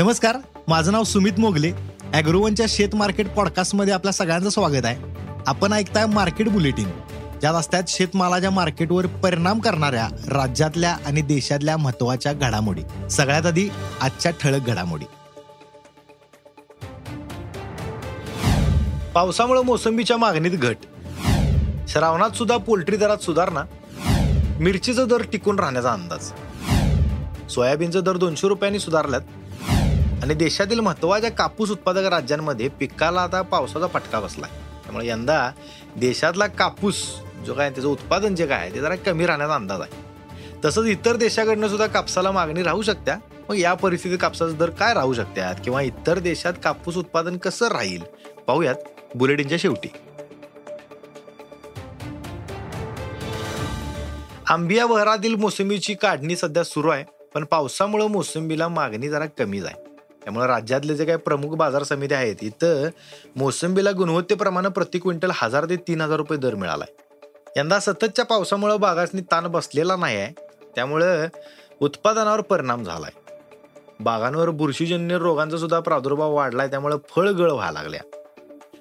नमस्कार माझं नाव सुमित मोगले. अॅग्रोवनच्या शेत मार्केट पॉडकास्टमध्ये आपल्या सगळ्यांचं स्वागत आहे. आपण ऐकताय मार्केट बुलेटिन. ज्यात असतात शेतमालाच्या मार्केटवर परिणाम करणाऱ्या राज्यातल्या आणि देशातल्या महत्त्वाच्या घडामोडी. सगळ्यात आधी आजच्या ठळक घडामोडी. पावसामुळे मोसंबीच्या मागणीत घट. श्रावणात सुद्धा पोल्ट्री दरात सुधारणा. मिरचीचा दर टिकून राहण्याचा अंदाज. सोयाबीनचा दर दोनशे रुपयांनी सुधारल्यात. आणि देशातील महत्त्वाच्या कापूस उत्पादक राज्यांमध्ये पिकाला आता पावसाचा फटका बसला त्यामुळे यंदा देशातला कापूस जो काय त्याचं उत्पादन जे काय आहे ते जरा कमी राहण्याचा अंदाज आहे. तसंच इतर देशाकडनं सुद्धा कापसाला मागणी राहू शकत्या. मग या परिस्थितीत कापसाचा दर काय राहू शकतात किंवा इतर देशात कापूस उत्पादन कसं राहील? पाहूयात बुलेटिनच्या शेवटी. आंबिया बहरातील मोसंबीची काढणी सध्या सुरू आहे. पण पावसामुळे मोसंबीला मागणी जरा कमीच आहे त्यामुळे राज्यातले जे काही प्रमुख बाजार समित्या आहेत इथं मोसंबीला गुणवत्तेप्रमाणे प्रति क्विंटल हजार ते तीन हजार रुपये दर मिळाला आहे यंदा सततच्या पावसामुळे बागासनी ताण बसलेला नाही आहे त्यामुळं उत्पादनावर परिणाम झालाय. बागांवर बुरशीजन्य रोगांचा सुद्धा प्रादुर्भाव वाढलाय त्यामुळे फळगळ व्हायला लागल्या.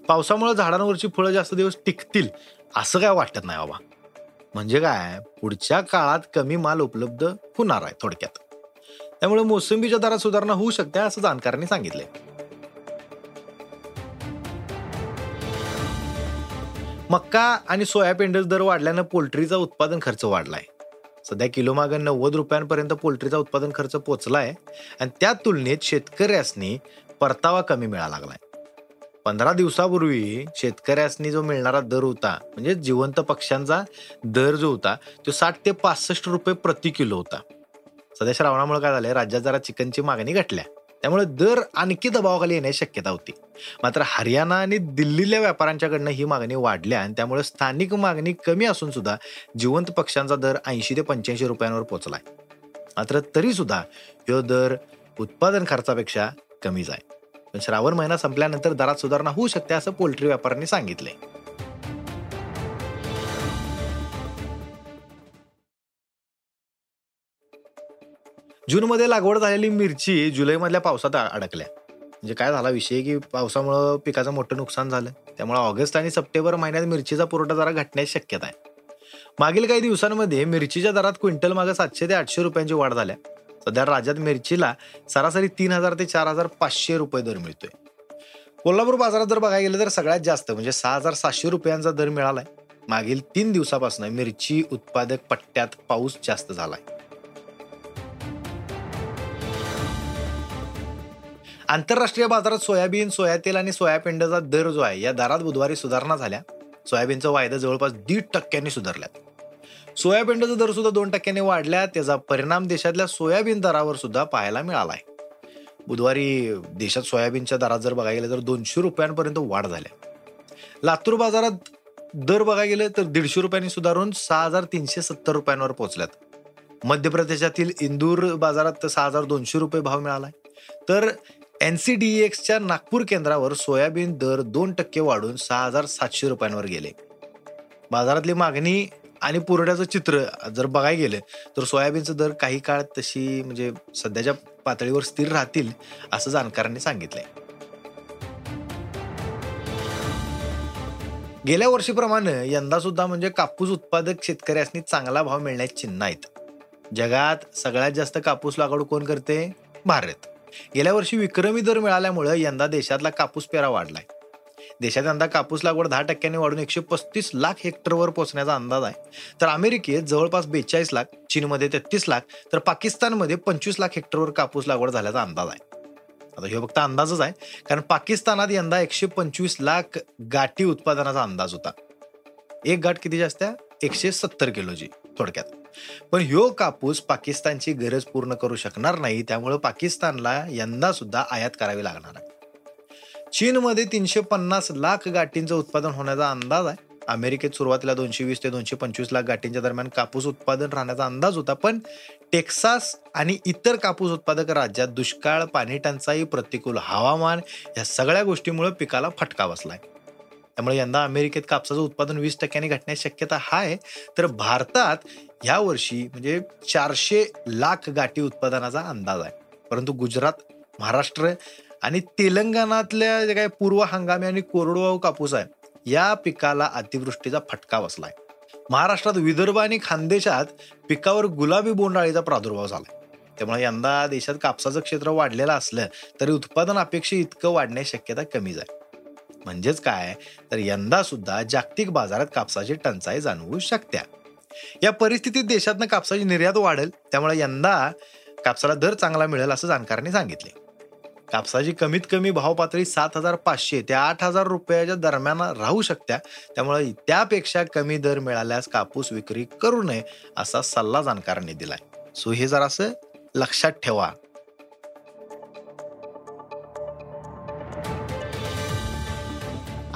पावसामुळे झाडांवरची फळं जास्त दिवस टिकतील असं काय वाटत नाही बाबा. म्हणजे काय पुढच्या काळात कमी माल उपलब्ध होणार आहे थोडक्यात. त्यामुळे मोसंबीच्या दरात सुधारणा होऊ शकते असं जाणकारांनी सांगितले मक्का आणि सोयाबीनचा दर वाढल्यानं पोल्ट्रीचा उत्पादन खर्च वाढलाय. सध्या किलो मागे नव्वद रुपयांपर्यंत पोल्ट्रीचा उत्पादन खर्च पोचलाय आणि त्या तुलनेत शेतकऱ्यासनी परतावा कमी मिळाला लागलाय. पंधरा दिवसापूर्वी शेतकऱ्यासनी जो मिळणारा दर होता म्हणजे जिवंत पक्ष्यांचा दर जो होता तो साठ ते पासष्ट रुपये प्रति किलो होता. सध्या श्रावणामुळे काय झालंय राज्यात जरा चिकनची मागणी घटल्या. त्यामुळे दर आणखी दबावाखाली येण्याची शक्यता होती. मात्र हरियाणा आणि दिल्लीतल्या व्यापाऱ्यांच्याकडनं ही मागणी वाढल्या आणि त्यामुळे स्थानिक मागणी कमी असून सुद्धा जिवंत पक्ष्यांचा दर ऐंशी ते पंच्याऐंशी रुपयांवर पोहोचलाय मात्र तरी सुद्धा ह्यो दर उत्पादन खर्चापेक्षा कमीच आहे पण श्रावण महिना संपल्यानंतर दरात सुधारणा होऊ शकते असं पोल्ट्री व्यापाऱ्यांनी सांगितलंय. जूनमध्ये लागवड झालेली मिरची जुलैमधल्या पावसात अडकल्या. म्हणजे काय झाला विषय की पावसामुळं पिकाचं मोठं नुकसान झालं. त्यामुळे ऑगस्ट आणि सप्टेंबर महिन्यात मिरचीचा पुरवठा जरा घटण्याची शक्यता आहे. मागील काही दिवसांमध्ये मिरचीच्या दरात क्विंटल मागे सातशे ते आठशे रुपयांची वाढ झाल्या. सध्या राज्यात मिरचीला सरासरी तीन हजार ते चार हजार पाचशे रुपये दर मिळतोय. कोल्हापूर बाजारात जर बघायला गेलं तर सगळ्यात जास्त म्हणजे सहा हजार सातशे रुपयांचा दर मिळालाय. मागील तीन दिवसापासून मिरची उत्पादक पट्ट्यात पाऊस जास्त झालाय. आंतरराष्ट्रीय बाजारात सोयाबीन सोयातेल आणि सोयाबीनचा दर जो आहे या दरात बुधवारी सुधारणा झाल्या. सोयाबीनचा वायदा जवळपास दीड टक्क्यांनी सुधारल्यात. सोयाबीनचा दर सुद्धा दोन टक्क्यांनी वाढल्या. त्याचा परिणाम देशातल्या सोयाबीन दरावर सुद्धा पाहायला आहे बुधवारी देशात सोयाबीनच्या दरात जर बघायला गेलं तर दोनशे रुपयांपर्यंत वाढ झाल्या. लातूर बाजारात दर बघायला गेलं तर दीडशे रुपयांनी सुधारून सहा हजार तीनशे सत्तर रुपयांवर पोहोचल्यात. मध्य प्रदेशातील इंदूर बाजारात सहा हजार दोनशे रुपये भाव मिळाला आहे तर एनसीडीएक्सच्या नागपूर केंद्रावर सोयाबीन दर दोन टक्के वाढून सहा हजार सातशे रुपयांवर गेले. बाजारातली मागणी आणि पुरवठ्याचं चित्र जर बघायला गेलं तर सोयाबीनचं दर काही काळ तशी म्हणजे सध्याच्या पातळीवर स्थिर राहतील असं जाणकारांनी सांगितलंय. गेल्या वर्षीप्रमाणे यंदा सुद्धा म्हणजे कापूस उत्पादक शेतकऱ्यांनी चांगला भाव मिळण्याची चिन्ह आहेत. जगात सगळ्यात जास्त कापूस लागवड कोण करते? भारत. गेल्या वर्षी विक्रमी दर मिळाल्यामुळे यंदा देशातला कापूस पेरा वाढलाय. देशात यंदा कापूस लागवड दहा टक्क्यांनी वाढून एकशे पस्तीस लाख हेक्टरवर पोहोचण्याचा अंदाज आहे. तर अमेरिकेत जवळपास बेचाळीस लाख चीनमध्ये तेहतीस लाख तर पाकिस्तानमध्ये पंचवीस लाख हेक्टरवर कापूस लागवड झाल्याचा अंदाज आहे. आता हे फक्त अंदाजच आहे कारण पाकिस्तानात यंदा एकशे पंचवीस लाख गाठी उत्पादनाचा अंदाज होता. एक गाठ किती जास्त आहे? एकशे सत्तर किलोची थोडक्यात. पण ह्यो कापूस पाकिस्तानची गरज पूर्ण करू शकणार नाही त्यामुळे पाकिस्तानला यंदा सुद्धा आयात करावी लागणार आहे. चीनमध्ये तीनशे पन्नास लाख गाठींचं उत्पादन होण्याचा अंदाज आहे. अमेरिकेत सुरुवातीला दोनशे वीस ते दोनशे पंचवीस लाख गाठींच्या दरम्यान कापूस उत्पादन राहण्याचा अंदाज होता पण टेक्सास आणि इतर कापूस उत्पादक राज्यात दुष्काळ पाणी टंचाई प्रतिकूल हवामान या सगळ्या गोष्टीमुळे पिकाला फटका बसलाय. त्यामुळे यंदा अमेरिकेत कापसाचं उत्पादन वीस टक्क्यांनी घटण्याची शक्यता आहे तर भारतात ह्या वर्षी म्हणजे चारशे लाख गाठी उत्पादनाचा अंदाज आहे. परंतु गुजरात महाराष्ट्र आणि तेलंगणातल्या जे काही पूर्व हंगामी आणि कोरडवाहू कापूस आहे या पिकाला अतिवृष्टीचा फटका बसलाय. महाराष्ट्रात विदर्भ आणि खानदेशात पिकावर गुलाबी बोंडाळीचा प्रादुर्भाव झाला त्यामुळे यंदा देशात कापसाचं क्षेत्र वाढलेलं असलं तरी उत्पादन अपेक्षे इतकं वाढण्याची शक्यता कमीच आहे म्हणजेच काय? तर यंदा सुद्धा जागतिक बाजारात कापसाची टंचाई जाणवू शकत्या. या परिस्थितीत देशातनं कापसाची निर्यात वाढेल त्यामुळे यंदा कापसाला दर चांगला मिळेल असं जाणकारांनी सांगितले. कापसाची कमीत कमी भाव पातळी सात हजार पाचशे ते आठ हजार रुपयाच्या दरम्यान राहू शकत्या. त्यामुळे त्यापेक्षा कमी दर मिळाल्यास कापूस विक्री करू नये असा सल्ला जाणकारांनी दिलाय. सो हे जरासं लक्षात ठेवा.